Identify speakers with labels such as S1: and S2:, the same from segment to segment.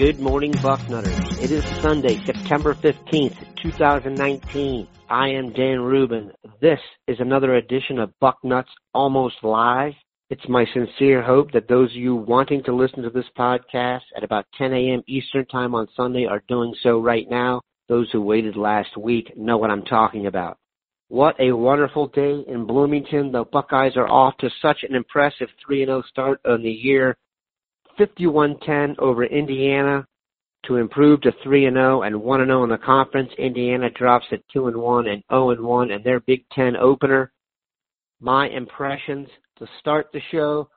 S1: Good morning, Bucknutters. It is Sunday, September 15th, 2019. I am Dan Rubin. This is another edition of Bucknuts Almost Live. It's my sincere hope that those of you wanting to listen to this podcast at about 10 a.m. Eastern Time on Sunday are doing so right now. Those who waited last week know what I'm talking about. What a wonderful day in Bloomington. The Buckeyes are off to such an impressive 3-0 start on the year. 51-10 over Indiana to improve to 3 and 0 and 1 and 0 in the conference. Indiana drops at 2 and 1 and 0 and 1 in their Big 10 opener. My impressions to start the show,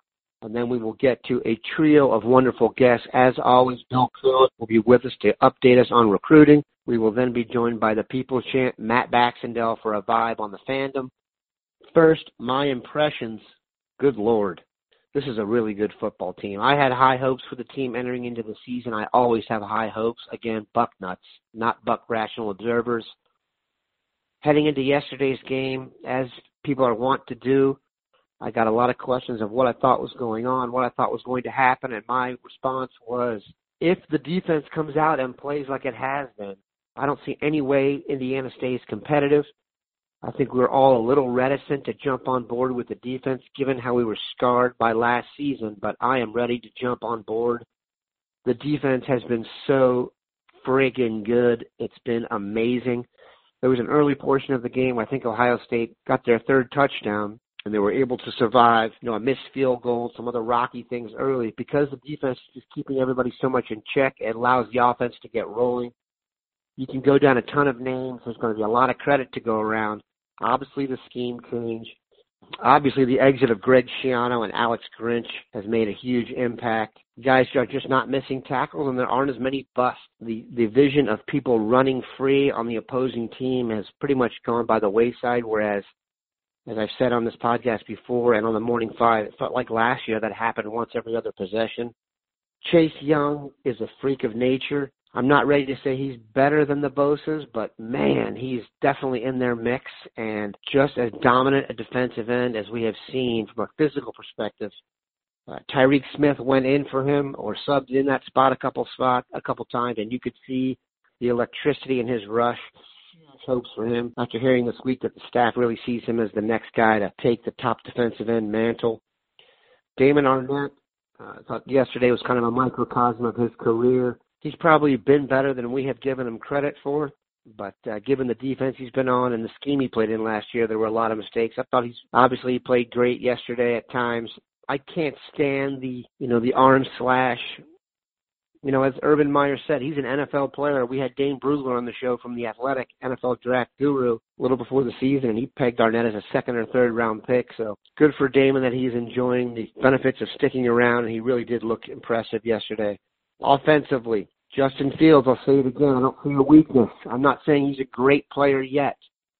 S1: and then we will get to a trio of wonderful guests. As always, Bill Pruitt will be with us to update us on recruiting. We will then be joined by the people Champ, Matt Baxendell, for a vibe on the fandom. First, my impressions. Good Lord this is a really good football team. I had high hopes for the team entering into the season. I always have high hopes. Again, buck nuts, not buck rational observers. Heading into yesterday's game, as people are wont to do, I got a lot of questions of what I thought was going on, what I thought was going to happen, and my response was if the defense comes out and plays like it has been, I don't see any way Indiana stays competitive. I think we are all a little reticent to jump on board with the defense given how we were scarred by last season, but I am ready to jump on board. The defense has been so friggin' good. It's been amazing. There was an early portion of the game, I think Ohio State got their third touchdown and they were able to survive, you know, a missed field goal, some other rocky things early because the defense is keeping everybody so much in check. It allows the offense to get rolling. You can go down a ton of names. There's going to be a lot of credit to go around. Obviously, the scheme change. Obviously, the exit of Greg Schiano and Alex Grinch has made a huge impact. Guys are just not missing tackles, and there aren't as many busts. The the vision of people running free on the opposing team has pretty much gone by the wayside. Whereas, as I've said on this podcast before and on the Morning Five, it felt like last year that happened once every other possession. Chase Young is a freak of nature. I'm not ready to say he's better than the Bosa's, but man, he's definitely in their mix and just as dominant a defensive end as we have seen from a physical perspective. Uh, Tyreke Smith went in for him or subbed in that spot a couple spot a couple times, and you could see the electricity in his rush. Hopes for him after hearing this week that the staff really sees him as the next guy to take the top defensive end mantle. Damon Arnette, uh, I thought yesterday was kind of a microcosm of his career he's probably been better than we have given him credit for. But uh, given the defense he's been on and the scheme he played in last year, there were a lot of mistakes. I thought he's obviously played great yesterday at times. I can't stand the you know the arm slash. You know, as Urban Meyer said, he's an NFL player. We had Dane Brugler on the show from the Athletic NFL Draft Guru a little before the season, and he pegged Arnette as a second or third round pick. So good for Damon that he's enjoying the benefits of sticking around, and he really did look impressive yesterday. Offensively, Justin Fields, I'll say it again, I don't see a weakness. I'm not saying he's a great player yet.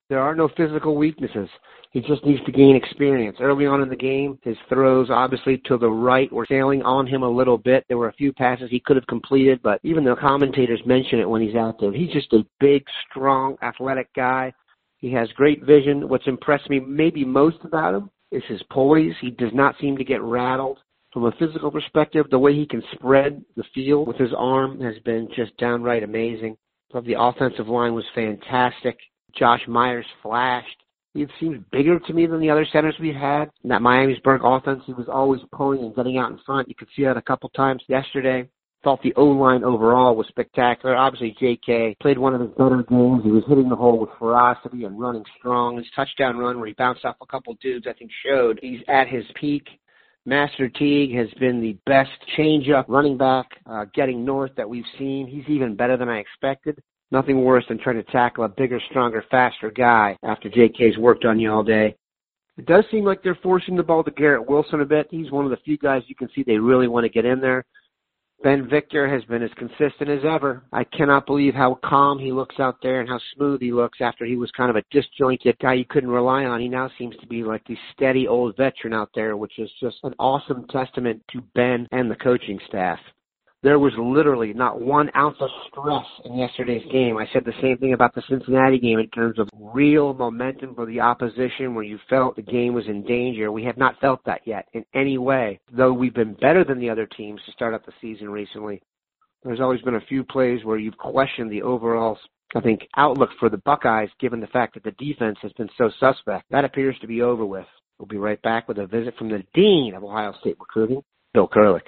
S1: There are no physical weaknesses. He just needs to gain experience. Early on in the game, his throws obviously to the right were sailing on him a little bit. There were a few passes he could have completed, but even the commentators mention it when he's out there. He's just a big, strong, athletic guy. He has great vision. What's impressed me maybe most about him is his poise. He does not seem to get rattled from a physical perspective, the way he can spread the field with his arm has been just downright amazing. Thought the offensive line was fantastic. Josh Myers flashed. He seemed bigger to me than the other centers we had. In that Miamisburg offense, he was always pulling and getting out in front. You could see that a couple times yesterday. Thought the O line overall was spectacular. Obviously, J.K. played one of his better games. He was hitting the hole with ferocity and running strong. His touchdown run, where he bounced off a couple dudes, I think showed he's at his peak. Master Teague has been the best changeup running back uh, getting north that we've seen. He's even better than I expected. Nothing worse than trying to tackle a bigger, stronger, faster guy after JK's worked on you all day. It does seem like they're forcing the ball to Garrett Wilson a bit. He's one of the few guys you can see they really want to get in there. Ben Victor has been as consistent as ever. I cannot believe how calm he looks out there and how smooth he looks after he was kind of a disjointed guy you couldn't rely on. He now seems to be like the steady old veteran out there, which is just an awesome testament to Ben and the coaching staff. There was literally not one ounce of stress in yesterday's game. I said the same thing about the Cincinnati game in terms of real momentum for the opposition where you felt the game was in danger. We have not felt that yet in any way, though we've been better than the other teams to start out the season recently. there's always been a few plays where you've questioned the overall, I think, outlook for the Buckeyes, given the fact that the defense has been so suspect. That appears to be over with. We'll be right back with a visit from the Dean of Ohio State Recruiting, Bill Kurelic.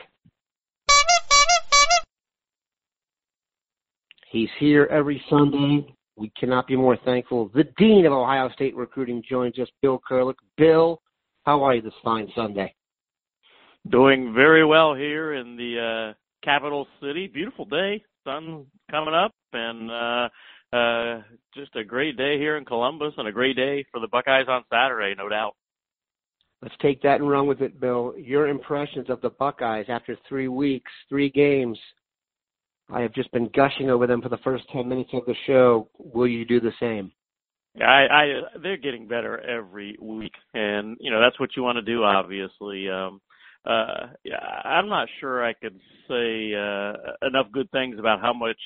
S1: He's here every Sunday. We cannot be more thankful. The Dean of Ohio State Recruiting joins us, Bill Kurelic. Bill, how are you this fine Sunday?
S2: Doing very well here in the uh, capital city. Beautiful day, sun coming up, and uh, uh, just a great day here in Columbus, and a great day for the Buckeyes on Saturday, no doubt.
S1: Let's take that and run with it, Bill. Your impressions of the Buckeyes after three weeks, three games. I have just been gushing over them for the first ten minutes of the show. Will you do the same?
S2: Yeah, I, I they're getting better every week, and you know that's what you want to do. Obviously, um, uh, I'm not sure I could say uh, enough good things about how much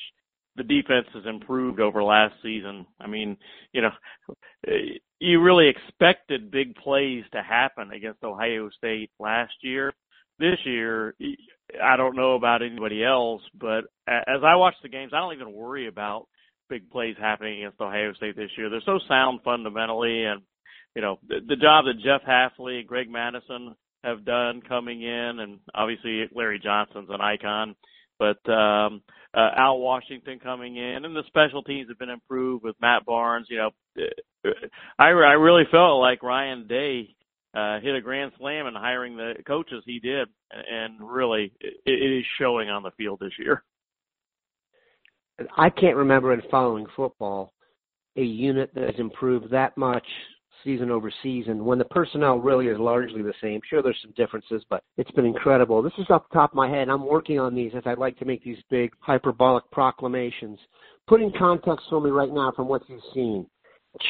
S2: the defense has improved over last season. I mean, you know, you really expected big plays to happen against Ohio State last year. This year, I don't know about anybody else, but as I watch the games, I don't even worry about big plays happening against Ohio State this year. They're so sound fundamentally, and you know the, the job that Jeff Hafley, and Greg Mattison have done coming in, and obviously Larry Johnson's an icon. But um, uh, Al Washington coming in, and the special teams have been improved with Matt Barnes. You know, I I really felt like Ryan Day uh, hit a grand slam in hiring the coaches he did, and really it, it is showing on the field this year.
S1: I can't remember in following football a unit that has improved that much season over season when the personnel really is largely the same. Sure, there's some differences, but it's been incredible. This is off the top of my head. I'm working on these as I'd like to make these big hyperbolic proclamations. Put in context for me right now from what you've seen.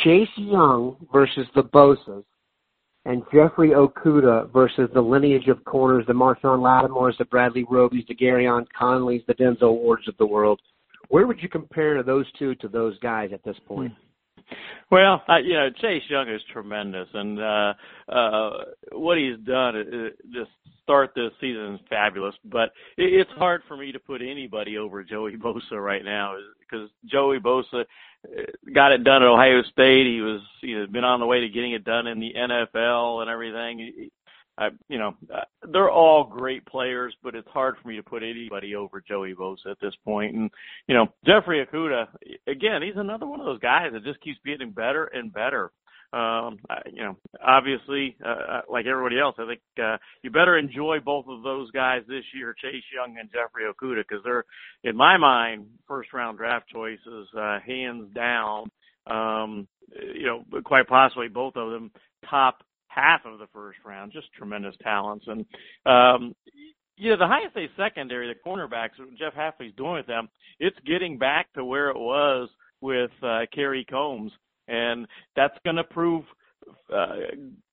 S1: Chase Young versus the Bosa's and Jeffrey Okudah versus the lineage of corners, the Marshon Lattimores, the Bradley Robys, the Gareon Conleys, the Denzel Wards of the world. Where would you compare those two to those guys at this point? Hmm.
S2: Well, uh, you know, Chase Young is tremendous, and uh, uh, what he's done is just start this season is fabulous. But it, it's hard for me to put anybody over Joey Bosa right now because Joey Bosa uh, got it done at Ohio State. He was, you know been on the way to getting it done in the NFL and everything. I, you know, uh, they're all great players, but it's hard for me to put anybody over Joey Bosa at this point. And you know, Jeffrey Okudah, again, he's another one of those guys that just keeps getting better and better. Um, you know, obviously, uh, uh, like everybody else, I think uh, you better enjoy both of those guys this year, Chase Young and Jeffrey Okudah, because they're, in my mind, first round draft choices, uh, hands down. Um, you know, quite possibly both of them top half of the first round. Just tremendous talents. And um, you know, the Ohio State secondary, the cornerbacks, Jeff Hafley's doing with them, it's getting back to where it was with uh, Kerry Combs. and that's going to prove. Uh,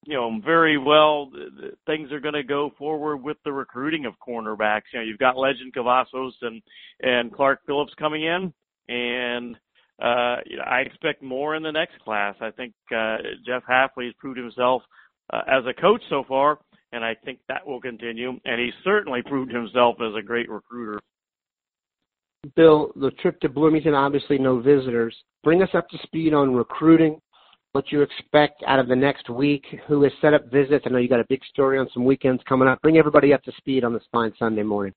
S2: you know, very well. Things are going to go forward with the recruiting of cornerbacks. You know, you've got Lejond Cavazos and and Clark Phillips coming in, and uh, you know, I expect more in the next class. I think uh, Jeff Hafley has proved himself uh, as a coach so far, and I think that will continue. And he certainly proved himself as a great recruiter.
S1: Bill, the trip to Bloomington, obviously no visitors. Bring us up to speed on recruiting, what you expect out of the next week, who has set up visits. I know you got a big story on some weekends coming up. Bring everybody up to speed on this fine Sunday morning.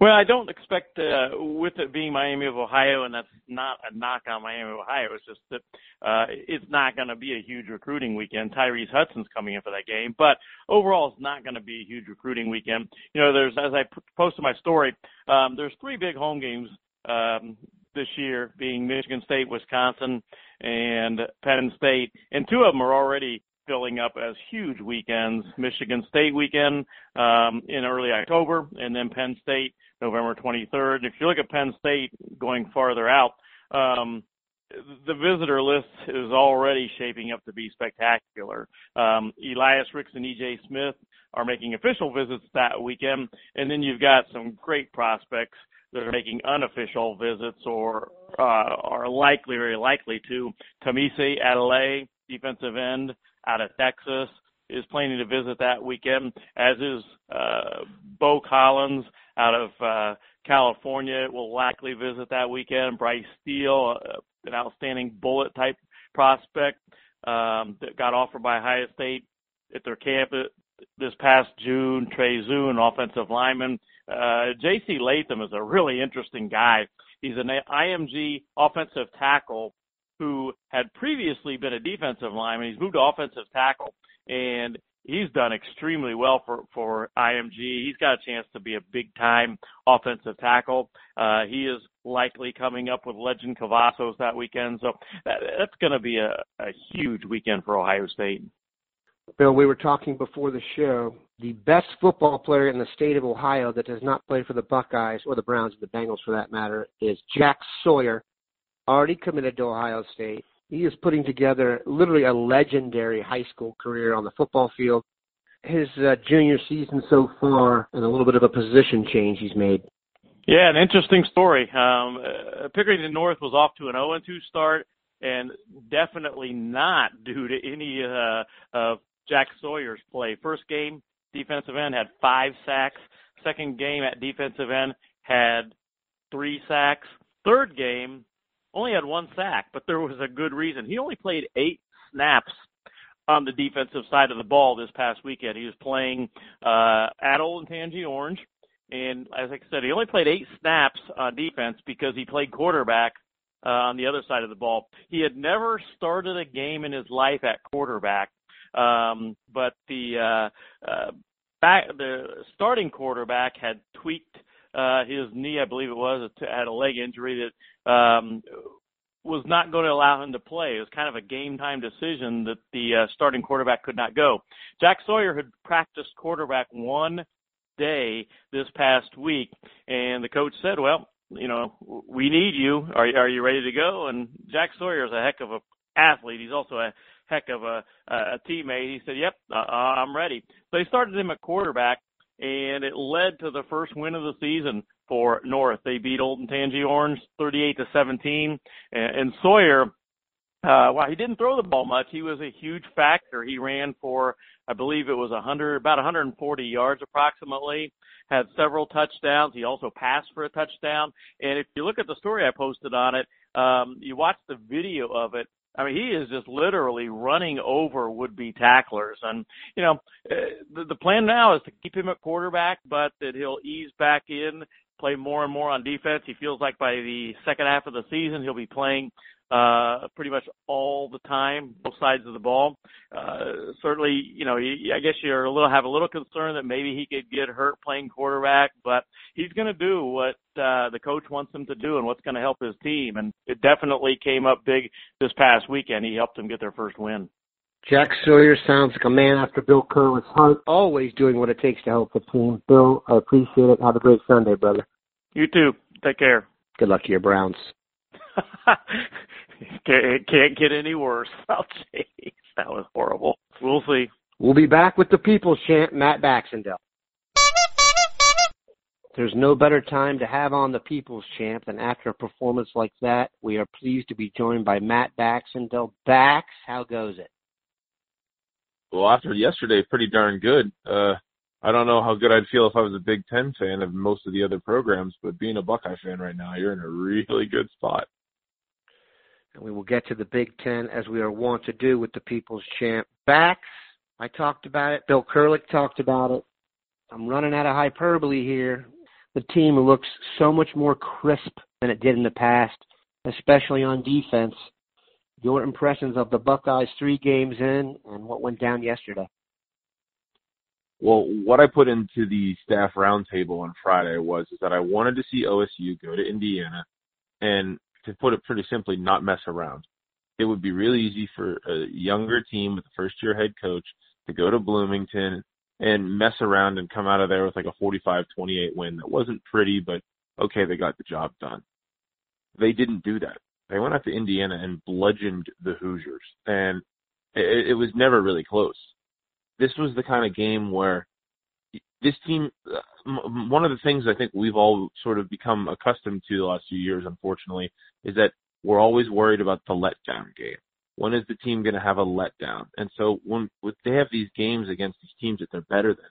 S2: Well, I don't expect, uh, with it being Miami of Ohio, and that's not a knock on Miami of Ohio. It's just that uh, it's not going to be a huge recruiting weekend. Tyrese Hudson's coming in for that game, but overall, it's not going to be a huge recruiting weekend. You know, there's as I posted my story, um, there's three big home games um, this year, being Michigan State, Wisconsin, and Penn State, and two of them are already filling up as huge weekends. Michigan State weekend um, in early October, and then Penn State November 23rd. If you look at Penn State going farther out, um, the visitor list is already shaping up to be spectacular. Um, Elias Ricks and EJ Smith are making official visits that weekend, and then you've got some great prospects that are making unofficial visits or uh, are likely, very likely to. Tunmise Adeleye, defensive end out of Texas, is planning to visit that weekend, as is uh, Beaux Collins out of uh, California will likely visit that weekend. Bryce Steele, uh, an outstanding bullet type prospect um, that got offered by Ohio State at their camp this past June. Trey Zuhn, offensive lineman. Uh, J.C. Latham is a really interesting guy. He's an IMG offensive tackle who had previously been a defensive lineman. He's moved to offensive tackle, and he's done extremely well for for IMG. He's got a chance to be a big time offensive tackle. Uh, he is likely coming up with Lejond Cavazos that weekend, so that, that's going to be a, a huge weekend for Ohio State.
S1: Bill, we were talking before the show. The best football player in the state of Ohio that does not play for the Buckeyes or the Browns or the Bengals for that matter is Jack Sawyer, already committed to Ohio State. He is putting together literally a legendary high school career on the football field. His uh, junior season so far, and a little bit of a position change he's made.
S2: Yeah, an interesting story. Um, uh, Pickerington North was off to an 0-2 start, and definitely not due to any uh, of Jack Sawyer's play. First game, defensive end had five sacks. Second game at defensive end had three sacks. Third game, only had one sack, but there was a good reason. He only played eight snaps on the defensive side of the ball this past weekend. He was playing uh, at Olentangy Orange, and as I said, he only played eight snaps on defense because he played quarterback uh, on the other side of the ball. He had never started a game in his life at quarterback, um, but the uh, uh, back the starting quarterback had tweaked uh, his knee, I believe it was, had a leg injury that um, was not going to allow him to play. It was kind of a game time decision that the uh, starting quarterback could not go. Jack Sawyer had practiced quarterback one day this past week, and the coach said, "Well, you know, we need you. Are are you ready to go?" And Jack Sawyer is a heck of a athlete. He's also a heck of a, a teammate. He said, "Yep, uh, I'm ready." So they started him at quarterback, and it led to the first win of the season for North. They beat Olentangy Orange 38 to 17, and, Sawyer. Uh, while he didn't throw the ball much, he was a huge factor. He ran for, I believe it was 100, about 140 yards approximately. Had several touchdowns. He also passed for a touchdown. And if you look at the story I posted on it, um, you watch the video of it. I mean, he is just literally running over would-be tacklers. And, you know, uh, the, the plan now is to keep him at quarterback, but that he'll ease back in, play more and more on defense. He feels like by the second half of the season, he'll be playing uh, pretty much all the time, both sides of the ball. Uh, certainly, you know, I guess you're a little have a little concern that maybe he could get hurt playing quarterback, but he's going to do what uh, the coach wants him to do and what's going to help his team. And it definitely came up big this past weekend. He helped them get their first win.
S1: Jack Sawyer sounds like a man after Bill Kurelic's heart, always doing what it takes to help the team. Bill, I appreciate it. Have a great Sunday, brother.
S2: You too. Take care.
S1: Good luck to your Browns.
S2: it can't get any worse. Oh, jeez, that was horrible. We'll see.
S1: We'll be back with the People's Champ, Matt Baxendell. There's no better time to have on the People's Champ than after a performance like that. We are pleased to be joined by Matt Baxendell. Bax, how goes it?
S3: Well, after yesterday, pretty darn good. Uh, I don't know how good I'd feel if I was a Big Ten fan of most of the other programs, but being a Buckeye fan right now, you're in a really good spot
S1: and we will get to the Big Ten as we are wont to do with the People's Champ. Bax, I talked about it. Bill Kurelic talked about it. I'm running out of hyperbole here. The team looks so much more crisp than it did in the past, especially on defense. Your impressions of the Buckeyes three games in and what went down yesterday?
S3: Well, what I put into the staff roundtable on Friday was is that I wanted to see OSU go to Indiana and to put it pretty simply, not mess around. It would be really easy for a younger team with a first year head coach to go to Bloomington and mess around and come out of there with like a 45-28 win that wasn't pretty, but okay, they got the job done. They didn't do that. They went out to Indiana and bludgeoned the Hoosiers, and it, it was never really close. This was the kind of game where this team, one of the things I think we've all sort of become accustomed to the last few years, unfortunately, is that we're always worried about the letdown game. When is the team going to have a letdown? And so when, when they have these games against these teams that they're better than,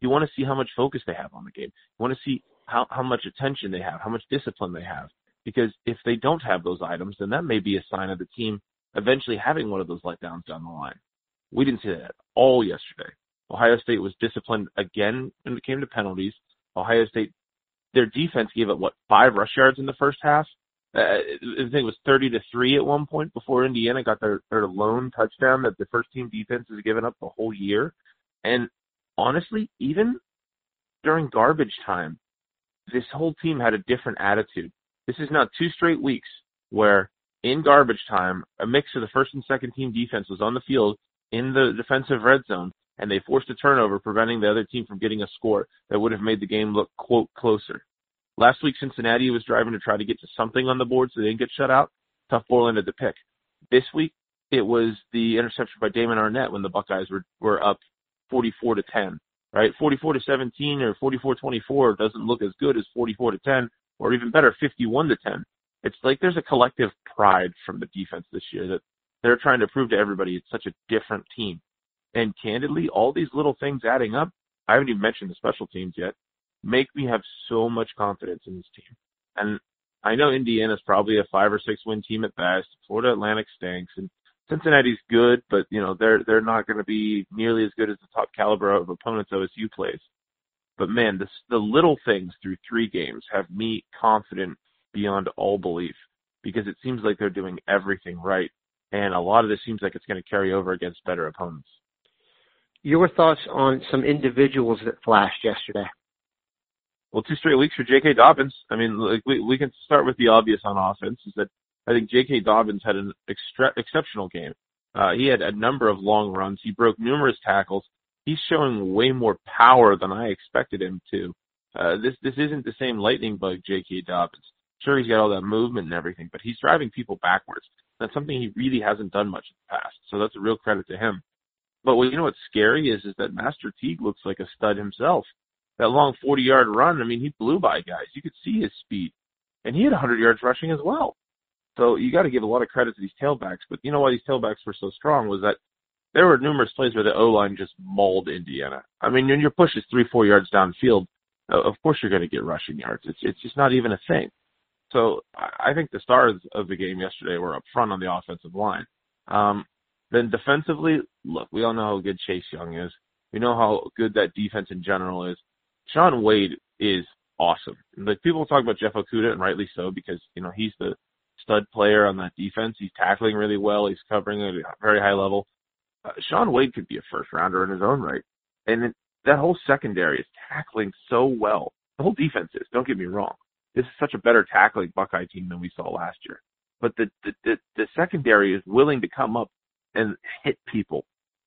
S3: you want to see how much focus they have on the game. You want to see how, how much attention they have, how much discipline they have. Because if they don't have those items, then that may be a sign of the team eventually having one of those letdowns down the line. We didn't see that at all yesterday. Ohio State was disciplined again when it came to penalties. Ohio State, their defense gave up what five rush yards in the first half. Uh, I think it was 30 to three at one point before Indiana got their their lone touchdown that the first team defense has given up the whole year. And honestly, even during garbage time, this whole team had a different attitude. This is now two straight weeks where in garbage time, a mix of the first and second team defense was on the field in the defensive red zone and they forced a turnover, preventing the other team from getting a score that would have made the game look, quote, closer. Last week, Cincinnati was driving to try to get to something on the board so they didn't get shut out. Tuf Borland ended the pick. This week, it was the interception by Damon Arnette when the Buckeyes were, were up 44 to 10, right? 44 to 17 or 44 24 doesn't look as good as 44 to 10 or even better, 51 to 10. It's like there's a collective pride from the defense this year that they're trying to prove to everybody it's such a different team. And candidly, all these little things adding up, I haven't even mentioned the special teams yet, make me have so much confidence in this team. And I know Indiana's probably a five or six win team at best. Florida Atlantic stinks and Cincinnati's good, but you know, they're they're not gonna be nearly as good as the top caliber of opponents OSU plays. But man, this, the little things through three games have me confident beyond all belief because it seems like they're doing everything right. And a lot of this seems like it's going to carry over against better opponents.
S1: Your thoughts on some individuals that flashed yesterday?
S3: Well, two straight weeks for J.K. Dobbins. I mean, like we we can start with the obvious on offense is that I think J.K. Dobbins had an extra, exceptional game. Uh, he had a number of long runs. He broke numerous tackles. He's showing way more power than I expected him to. Uh, this this isn't the same lightning bug J.K. Dobbins. Sure, he's got all that movement and everything, but he's driving people backwards. That's something he really hasn't done much in the past. So that's a real credit to him. But what you know what's scary is is that Master Teague looks like a stud himself. That long 40 yard run, I mean, he blew by guys. You could see his speed, and he had 100 yards rushing as well. So you got to give a lot of credit to these tailbacks. But you know why these tailbacks were so strong was that there were numerous plays where the O line just mauled Indiana. I mean, when your push is three, four yards downfield, of course you're going to get rushing yards. It's it's just not even a thing. So I think the stars of the game yesterday were up front on the offensive line. Um, then defensively, look, we all know how good Chase Young is. We know how good that defense in general is. Shaun Wade is awesome. Like people talk about Jeff Okudah, and rightly so, because you know he's the stud player on that defense. He's tackling really well. He's covering at a very high level. Uh, Shaun Wade could be a first rounder in his own right, and it, that whole secondary is tackling so well. The whole defense is. Don't get me wrong. This is such a better tackling Buckeye team than we saw last year. But the the the, the secondary is willing to come up and hit people.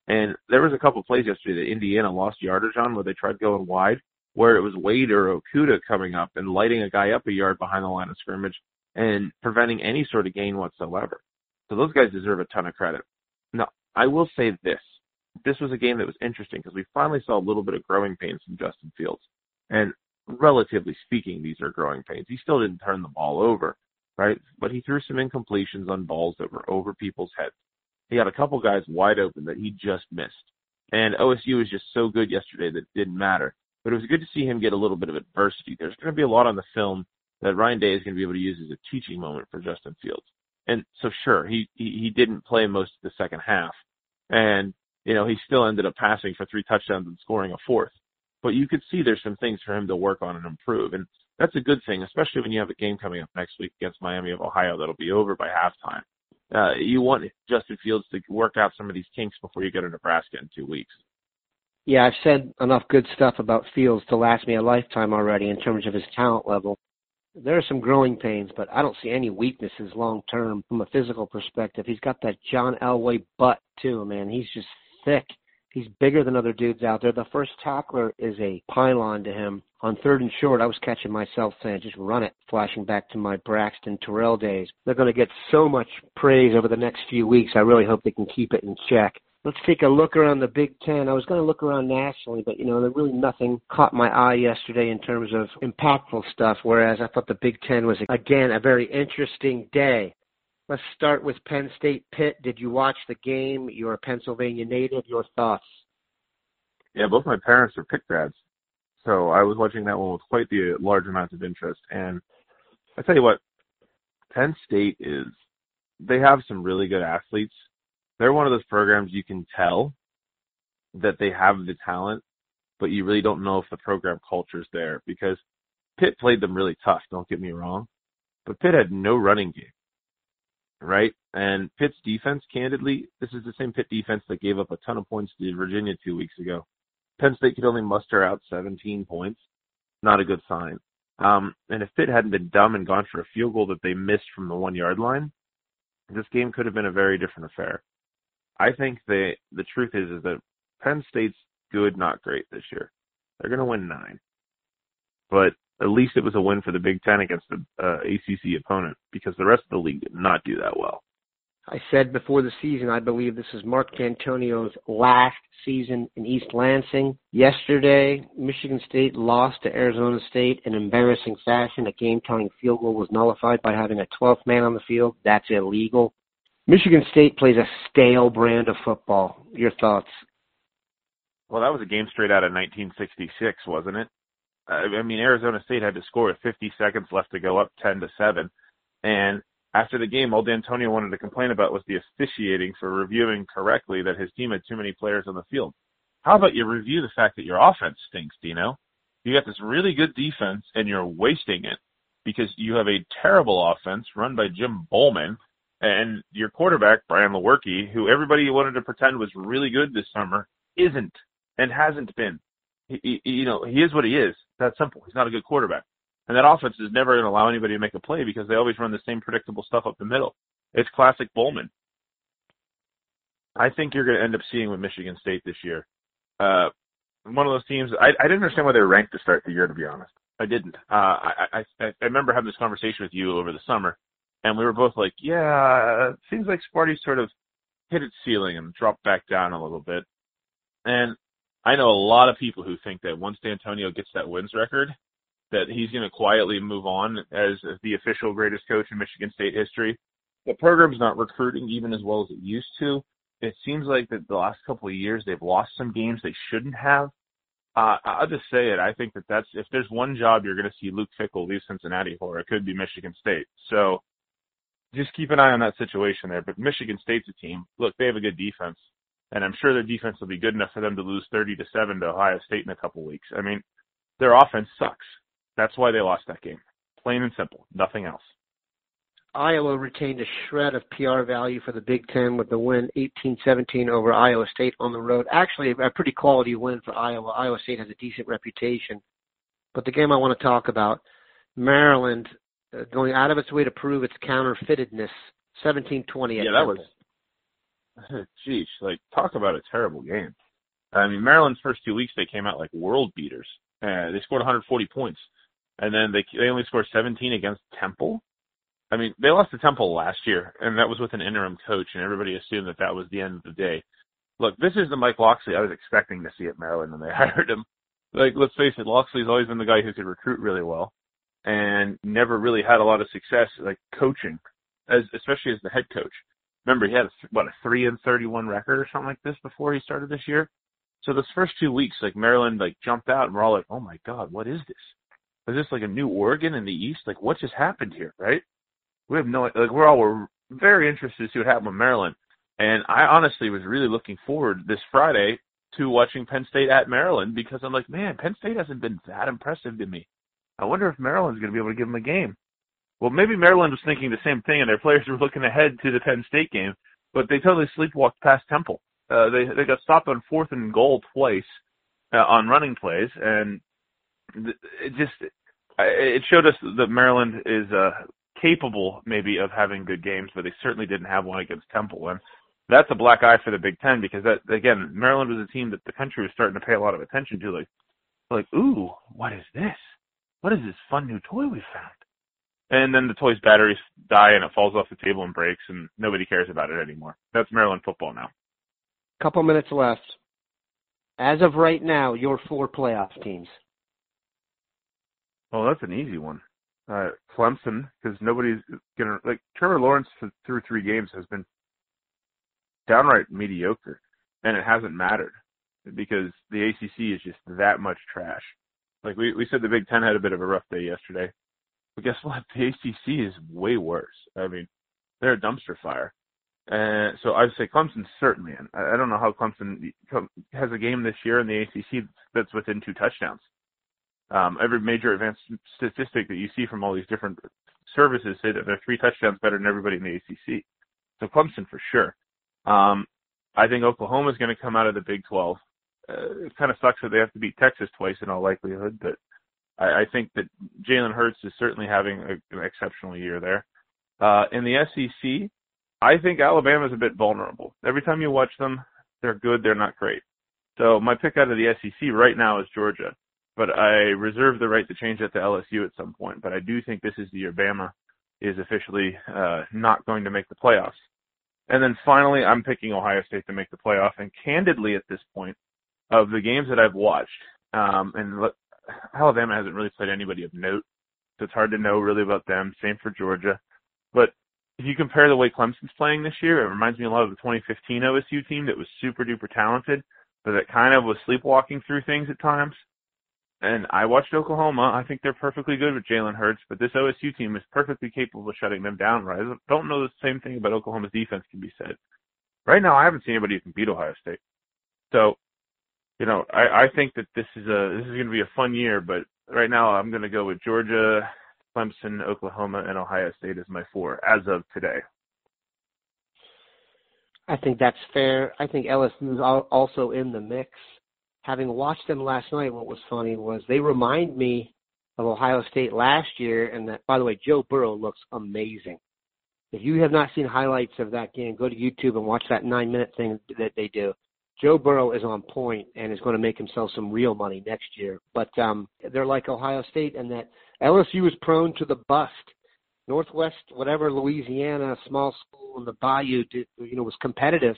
S3: And there was a couple plays yesterday that Indiana lost yardage on where they tried going wide, where it was Wade or Okudah coming up and lighting a guy up a yard behind the line of scrimmage and preventing any sort of gain whatsoever. So those guys deserve a ton of credit. Now, I will say this. This was a game that was interesting because we finally saw a little bit of growing pains from Justin Fields. And relatively speaking, these are growing pains. He still didn't turn the ball over, right? But he threw some incompletions on balls that were over people's heads. He had a couple guys wide open that he just missed. And OSU was just so good yesterday that it didn't matter. But it was good to see him get a little bit of adversity. There's going to be a lot on the film that Ryan Day is going to be able to use as a teaching moment for Justin Fields. And so sure, he, he, he didn't play most of the second half. And, you know, he still ended up passing for three touchdowns and scoring a fourth. But you could see there's some things for him to work on and improve. And that's a good thing, especially when you have a game coming up next week against Miami of Ohio that'll be over by halftime. Uh, you want Justin Fields to work out some of these kinks before you go to Nebraska in two weeks.
S1: Yeah, I've said enough good stuff about Fields to last me a lifetime already in terms of his talent level. There are some growing pains, but I don't see any weaknesses long term from a physical perspective. He's got that John Elway butt too, man. He's just thick. He's bigger than other dudes out there. The first tackler is a pylon to him. On third and short, I was catching myself saying, just run it, flashing back to my Braxton Terrelle days. They're going to get so much praise over the next few weeks. I really hope they can keep it in check. Let's take a look around the Big Ten. I was going to look around nationally, but you know, there really nothing caught my eye yesterday in terms of impactful stuff. Whereas I thought the Big Ten was again a very interesting day. Let's start with Penn State Pitt. Did you watch the game? You're a Pennsylvania native. Your thoughts?
S3: Yeah, both my parents are Pitt grads. So I was watching that one with quite the large amount of interest. And I tell you what, Penn State is, they have some really good athletes. They're one of those programs you can tell that they have the talent, but you really don't know if the program culture is there because Pitt played them really tough, don't get me wrong. But Pitt had no running game, right? And Pitt's defense, candidly, this is the same Pitt defense that gave up a ton of points to Virginia two weeks ago. Penn State could only muster out 17 points. Not a good sign. Um, and if Pitt hadn't been dumb and gone for a field goal that they missed from the one yard line, this game could have been a very different affair. I think the the truth is is that Penn State's good, not great this year. They're going to win nine, but at least it was a win for the Big Ten against the uh, ACC opponent because the rest of the league did not do that well.
S1: I said before the season, I believe this is Mark Dantonio's last season in East Lansing. Yesterday, Michigan State lost to Arizona State in embarrassing fashion. A game-tying field goal was nullified by having a 12th man on the field. That's illegal. Michigan State plays a stale brand of football. Your thoughts?
S3: Well, that was a game straight out of 1966, wasn't it? I mean, Arizona State had to score with 50 seconds left to go up 10 to 7. And after the game, all Dantonio wanted to complain about was the officiating for reviewing correctly that his team had too many players on the field. How about you review the fact that your offense stinks, Dino? You got this really good defense and you're wasting it because you have a terrible offense run by Jim Bollman and your quarterback, Brian Lewerke, who everybody wanted to pretend was really good this summer, isn't and hasn't been. He, he, you know, he is what he is. That's simple. He's not a good quarterback. And that offense is never going to allow anybody to make a play because they always run the same predictable stuff up the middle. It's classic Bollman. I think you're going to end up seeing with Michigan State this year. Uh, one of those teams. I, I didn't understand why they were ranked to start the year, to be honest. I didn't. Uh, I, I, I remember having this conversation with you over the summer, and we were both like, "Yeah, it seems like Sparty sort of hit its ceiling and dropped back down a little bit." And I know a lot of people who think that once Dantonio gets that wins record, that he's going to quietly move on as the official greatest coach in Michigan State history. The program's not recruiting even as well as it used to. It seems like that the last couple of years they've lost some games they shouldn't have. Uh, I'll just say it. I think that that's if there's one job you're going to see Luke Fickell leave Cincinnati for, it could be Michigan State. So just keep an eye on that situation there. But Michigan State's a team. Look, they have a good defense, and I'm sure their defense will be good enough for them to lose 30 to seven to Ohio State in a couple weeks. I mean, their offense sucks. That's why they lost that game. Plain and simple. Nothing else.
S1: Iowa retained a shred of PR value for the Big Ten with the win 18-17 over Iowa State on the road. Actually, a pretty quality win for Iowa. Iowa State has a decent reputation. But the game I want to talk about, Maryland uh, going out of its way to prove its counterfeitedness, 17-20
S3: Yeah, that was, geez, like talk about a terrible game. I mean, Maryland's first two weeks they came out like world beaters. Uh, they scored 140 points and then they they only scored 17 against Temple. I mean, they lost to Temple last year, and that was with an interim coach, and everybody assumed that that was the end of the day. Look, this is the Mike Locksley I was expecting to see at Maryland when they hired him. Like, let's face it, Locksley's always been the guy who could recruit really well, and never really had a lot of success like coaching, as especially as the head coach. Remember, he had a, what a three and thirty-one record or something like this before he started this year. So those first two weeks, like Maryland, like jumped out, and we're all like, "Oh my God, what is this?" Is this like a new Oregon in the East? Like what just happened here, right? We have no like we're all we're very interested to see what happened with Maryland. And I honestly was really looking forward this Friday to watching Penn State at Maryland because I'm like, man, Penn State hasn't been that impressive to me. I wonder if Maryland's going to be able to give them a game. Well, maybe Maryland was thinking the same thing, and their players were looking ahead to the Penn State game, but they totally sleepwalked past Temple. Uh, they they got stopped on fourth and goal twice uh, on running plays, and it just it showed us that Maryland is uh, capable maybe of having good games, but they certainly didn't have one against Temple, and that's a black eye for the Big Ten because that again, Maryland was a team that the country was starting to pay a lot of attention to, like like ooh, what is this? What is this fun new toy we found? And then the toy's batteries die and it falls off the table and breaks, and nobody cares about it anymore. That's Maryland football now.
S1: Couple minutes left. As of right now, your four playoff teams.
S3: Oh, that's an easy one. Uh, Clemson, because nobody's gonna like Trevor Lawrence through three games has been downright mediocre, and it hasn't mattered because the ACC is just that much trash. Like we we said, the Big Ten had a bit of a rough day yesterday, but guess what? The ACC is way worse. I mean, they're a dumpster fire. And so I'd say Clemson's certainly in. I don't know how Clemson has a game this year in the ACC that's within two touchdowns. Um, every major advanced statistic that you see from all these different services say that they're three touchdowns better than everybody in the ACC. So Clemson for sure. Um, I think Oklahoma is going to come out of the Big 12. Uh, it kind of sucks that they have to beat Texas twice in all likelihood, but I, I think that Jalen Hurts is certainly having a, an exceptional year there. Uh, in the SEC, I think Alabama is a bit vulnerable. Every time you watch them, they're good, they're not great. So my pick out of the SEC right now is Georgia, but I reserve the right to change that to LSU at some point. But I do think this is the year Bama is officially uh, not going to make the playoffs. And then finally, I'm picking Ohio State to make the playoff. And candidly, at this point, of the games that I've watched, um, and Alabama hasn't really played anybody of note, so it's hard to know really about them. Same for Georgia. But if you compare the way Clemson's playing this year, it reminds me a lot of the 2015 OSU team that was super duper talented, but that kind of was sleepwalking through things at times. And I watched Oklahoma. I think they're perfectly good with Jalen Hurts, but this OSU team is perfectly capable of shutting them down. Right? I don't know the same thing about Oklahoma's defense can be said. Right now, I haven't seen anybody who can beat Ohio State. So, you know, I, I think that this is a this is going to be a fun year. But right now, I'm going to go with Georgia, Clemson, Oklahoma, and Ohio State as my four as of today.
S1: I think that's fair. I think LSU is also in the mix. Having watched them last night, what was funny was they remind me of Ohio State last year, and that, by the way, Joe Burrow looks amazing. If you have not seen highlights of that game, go to YouTube and watch that nine minute thing that they do. Joe Burrow is on point and is going to make himself some real money next year. But um, they're like Ohio State in that LSU is prone to the bust. Northwest, whatever Louisiana, small school in the Bayou, did, you know, was competitive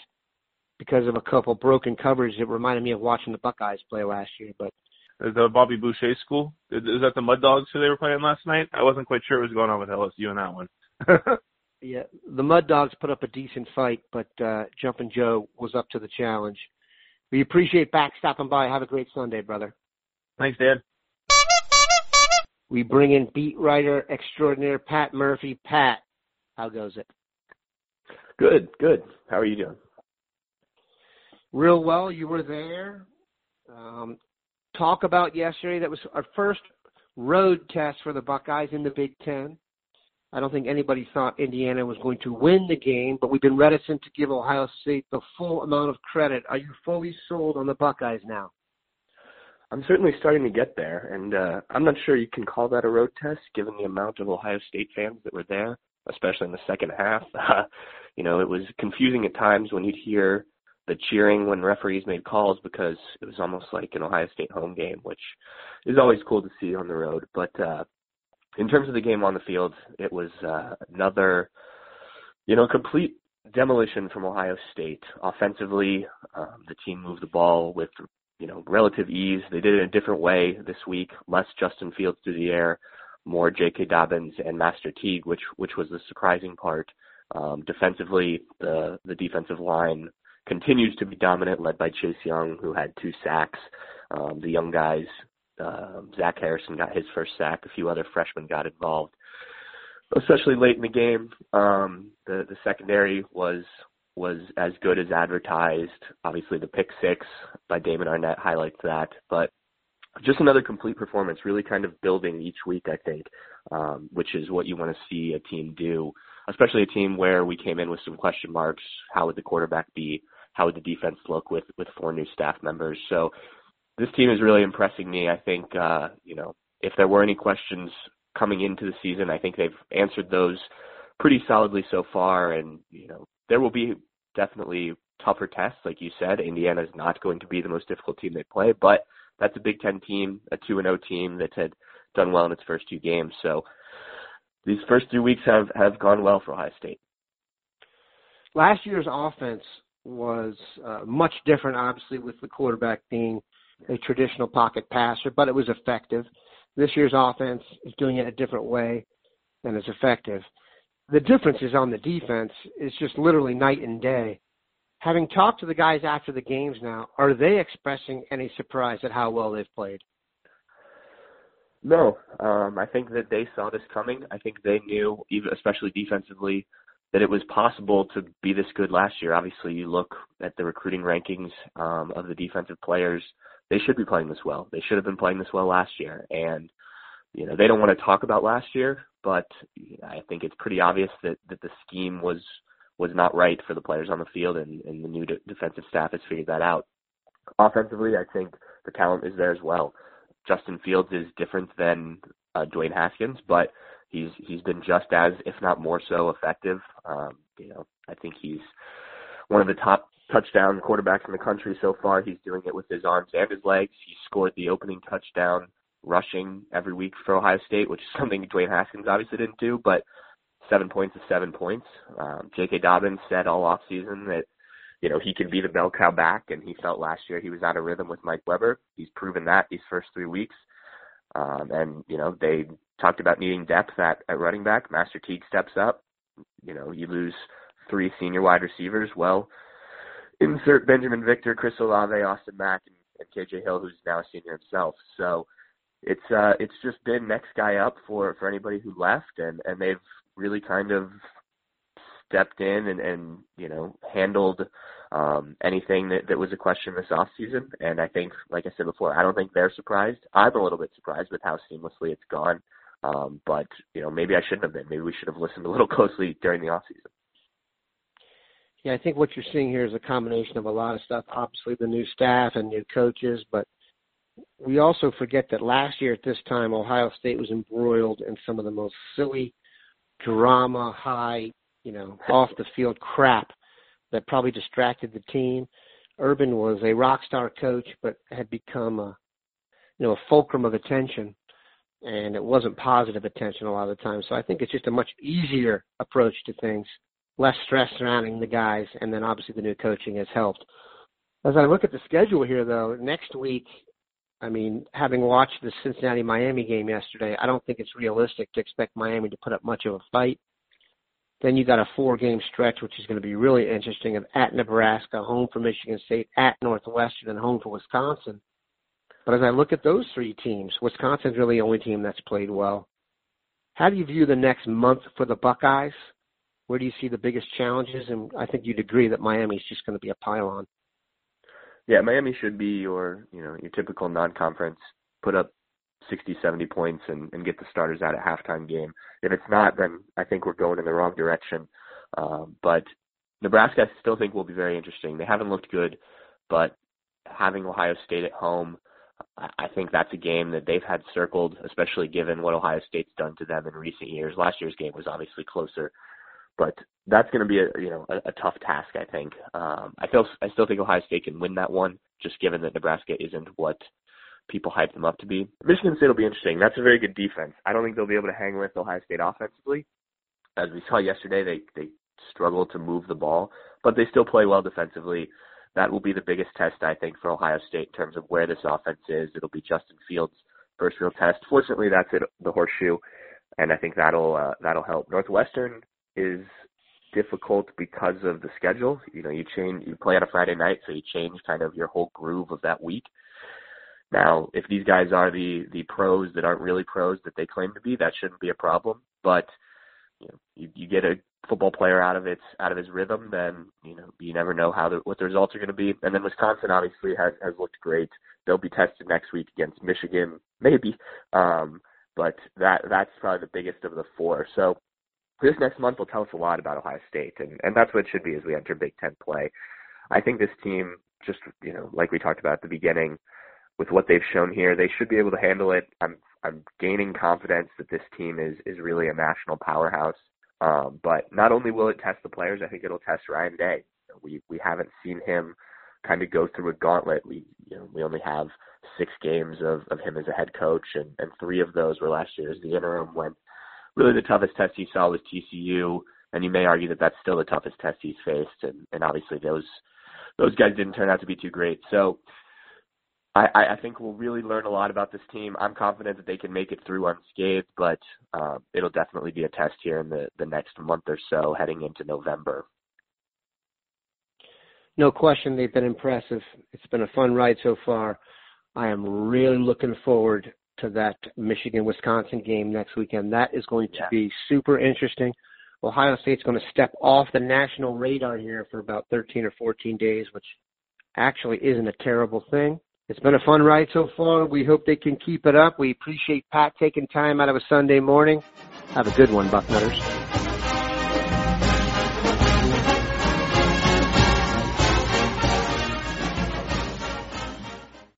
S1: because of a couple broken coverage. It reminded me of watching the Buckeyes play last year. But
S3: the Bobby Boucher school is that the Mud Dogs who they were playing last night? I wasn't quite sure what was going on with LSU in that one.
S1: yeah, the Mud Dogs put up a decent fight, but uh, Jumpin' Joe was up to the challenge. We appreciate Bax stopping by. Have a great Sunday, brother.
S3: Thanks, Dan.
S1: We bring in beat writer extraordinaire Pat Murphy. Pat, how goes it?
S4: Good, good. How are you doing?
S1: Real well. You were there. Um, talk about yesterday. That was our first road test for the Buckeyes in the Big Ten. I don't think anybody thought Indiana was going to win the game, but we've been reticent to give Ohio State the full amount of credit. Are you fully sold on the Buckeyes now?
S4: I'm certainly starting to get there, and uh, I'm not sure you can call that a road test given the amount of Ohio State fans that were there, especially in the second half. You know, it was confusing at times when you'd hear the cheering when referees made calls because it was almost like an Ohio State home game, which is always cool to see on the road. But uh, in terms of the game on the field, it was uh, another, you know, complete demolition from Ohio State. Offensively, um, the team moved the ball with you know, relative ease. They did it in a different way this week. Less Justin Fields through the air, more J.K. Dobbins and Master Teague, which which was the surprising part. Um, defensively, the the defensive line continues to be dominant, led by Chase Young, who had two sacks. Um, the young guys, uh, Zach Harrison got his first sack. A few other freshmen got involved, especially late in the game. Um, the the secondary was was as good as advertised. Obviously, the pick six by Damon Arnette highlights that, but just another complete performance, really kind of building each week, I think, um, which is what you want to see a team do, especially a team where we came in with some question marks. How would the quarterback be? How would the defense look with, with four new staff members? So this team is really impressing me. I think, uh, you know, if there were any questions coming into the season, I think they've answered those pretty solidly so far. And, you know, there will be definitely tougher tests, like you said. Indiana is not going to be the most difficult team they play, but that's a Big Ten team, a two and O oh team that had done well in its first two games. So these first three weeks have have gone well for Ohio State.
S1: Last year's offense was uh, much different, obviously, with the quarterback being a traditional pocket passer, but it was effective. This year's offense is doing it a different way and is effective the difference is on the defense is just literally night and day. Having talked to the guys after the games now, are they expressing any surprise at how well they've played?
S4: No, um, I think that they saw this coming. I think they knew, even especially defensively, that it was possible to be this good last year. Obviously, you look at the recruiting rankings um, of the defensive players; they should be playing this well. They should have been playing this well last year, and you know they don't want to talk about last year, but I think it's pretty obvious that that the scheme was was not right for the players on the field, and, and the new de- defensive staff has figured that out. Offensively, I think the talent is there as well. Justin Fields is different than uh, Dwayne Haskins, but he's he's been just as, if not more so, effective. Um, you know, I think he's one of the top touchdown quarterbacks in the country so far. He's doing it with his arms and his legs. He scored the opening touchdown rushing every week for Ohio State, which is something Dwayne Haskins obviously didn't do, but seven points is seven points. Um, J.K. Dobbins said all off season that you know, he can be the bell cow back, and he felt last year he was out of rhythm with Mike Weber. He's proven that these first three weeks. Um, and, you know, they talked about needing depth at, at running back. Master Teague steps up. You know, you lose three senior wide receivers. Well, insert Binjimen Victor, Chris Olave, Austin Mack, and, and KJ Hill, who's now a senior himself. So it's uh it's just been next guy up for for anybody who left and and they've really kind of stepped in and, and you know handled um, anything that, that was a question this off season. And I think, like I said before, I don't think they're surprised. I'm a little bit surprised with how seamlessly it's gone. Um, but you know, maybe I shouldn't have been. Maybe we should have listened a little closely during the off season.
S1: Yeah, I think what you're seeing here is a combination of a lot of stuff. Obviously, the new staff and new coaches, but we also forget that last year at this time, Ohio State was embroiled in some of the most silly, drama, high you know, off the field crap that probably distracted the team. Urban was a rock star coach, but had become a, you know, a fulcrum of attention, and it wasn't positive attention a lot of the time. So I think it's just a much easier approach to things, less stress surrounding the guys, and then obviously the new coaching has helped. As I look at the schedule here, though, next week, I mean, having watched the Cincinnati Miami game yesterday, I don't think it's realistic to expect Miami to put up much of a fight. Then you got a four game stretch, which is going to be really interesting of at Nebraska, home for Michigan State, at Northwestern, and home for Wisconsin. But as I look at those three teams, Wisconsin's really the only team that's played well. How do you view the next month for the Buckeyes? Where do you see the biggest challenges? And I think you'd agree that Miami's just going to be a pylon.
S4: Yeah, Miami should be your, you know, your typical non-conference put up 60, 70 points and, and get the starters out at halftime game. If it's not, then I think we're going in the wrong direction. Um, but Nebraska, I still think will be very interesting. They haven't looked good, but having Ohio State at home, I think that's a game that they've had circled, especially given what Ohio State's done to them in recent years. Last year's game was obviously closer, but that's going to be a you know a, a tough task. I think. Um, I feel I still think Ohio State can win that one, just given that Nebraska isn't what people hype them up to be. Michigan State will be interesting. That's a very good defense. I don't think they'll be able to hang with Ohio State offensively. As we saw yesterday, they they struggle to move the ball, but they still play well defensively. That will be the biggest test I think for Ohio State in terms of where this offense is. It'll be Justin Fields' first real test. Fortunately, that's it, the horseshoe, and I think that'll uh, that'll help. Northwestern is difficult because of the schedule. You know, you change you play on a Friday night, so you change kind of your whole groove of that week. Now, if these guys are the the pros that aren't really pros that they claim to be, that shouldn't be a problem. But you know, you, you get a football player out of its out of his rhythm, then you know you never know how the, what the results are going to be. And then Wisconsin obviously has has looked great. They'll be tested next week against Michigan, maybe. Um, but that that's probably the biggest of the four. So this next month will tell us a lot about Ohio State, and and that's what it should be as we enter Big Ten play. I think this team, just you know, like we talked about at the beginning, with what they've shown here, they should be able to handle it. I'm I'm gaining confidence that this team is is really a national powerhouse. Um, but not only will it test the players, I think it'll test Ryan Day. We we haven't seen him kind of go through a gauntlet. We you know we only have six games of of him as a head coach, and and three of those were last year as the interim. When really the toughest test he saw was TCU, and you may argue that that's still the toughest test he's faced, and and obviously those those guys didn't turn out to be too great. So I, I think we'll really learn a lot about this team. I'm confident that they can make it through unscathed, but uh, it'll definitely be a test here in the, the next month or so heading into November.
S1: No question, they've been impressive. It's been a fun ride so far. I am really looking forward to that Michigan Wisconsin game next weekend. That is going to
S4: Yeah.
S1: be super interesting. Ohio State's going to step off the national radar here for about 13 or 14 days, which actually isn't a terrible thing. It's been a fun ride so far. We hope they can keep it up. We appreciate Pat taking time out of a Sunday morning. Have a good one, Bucknutters.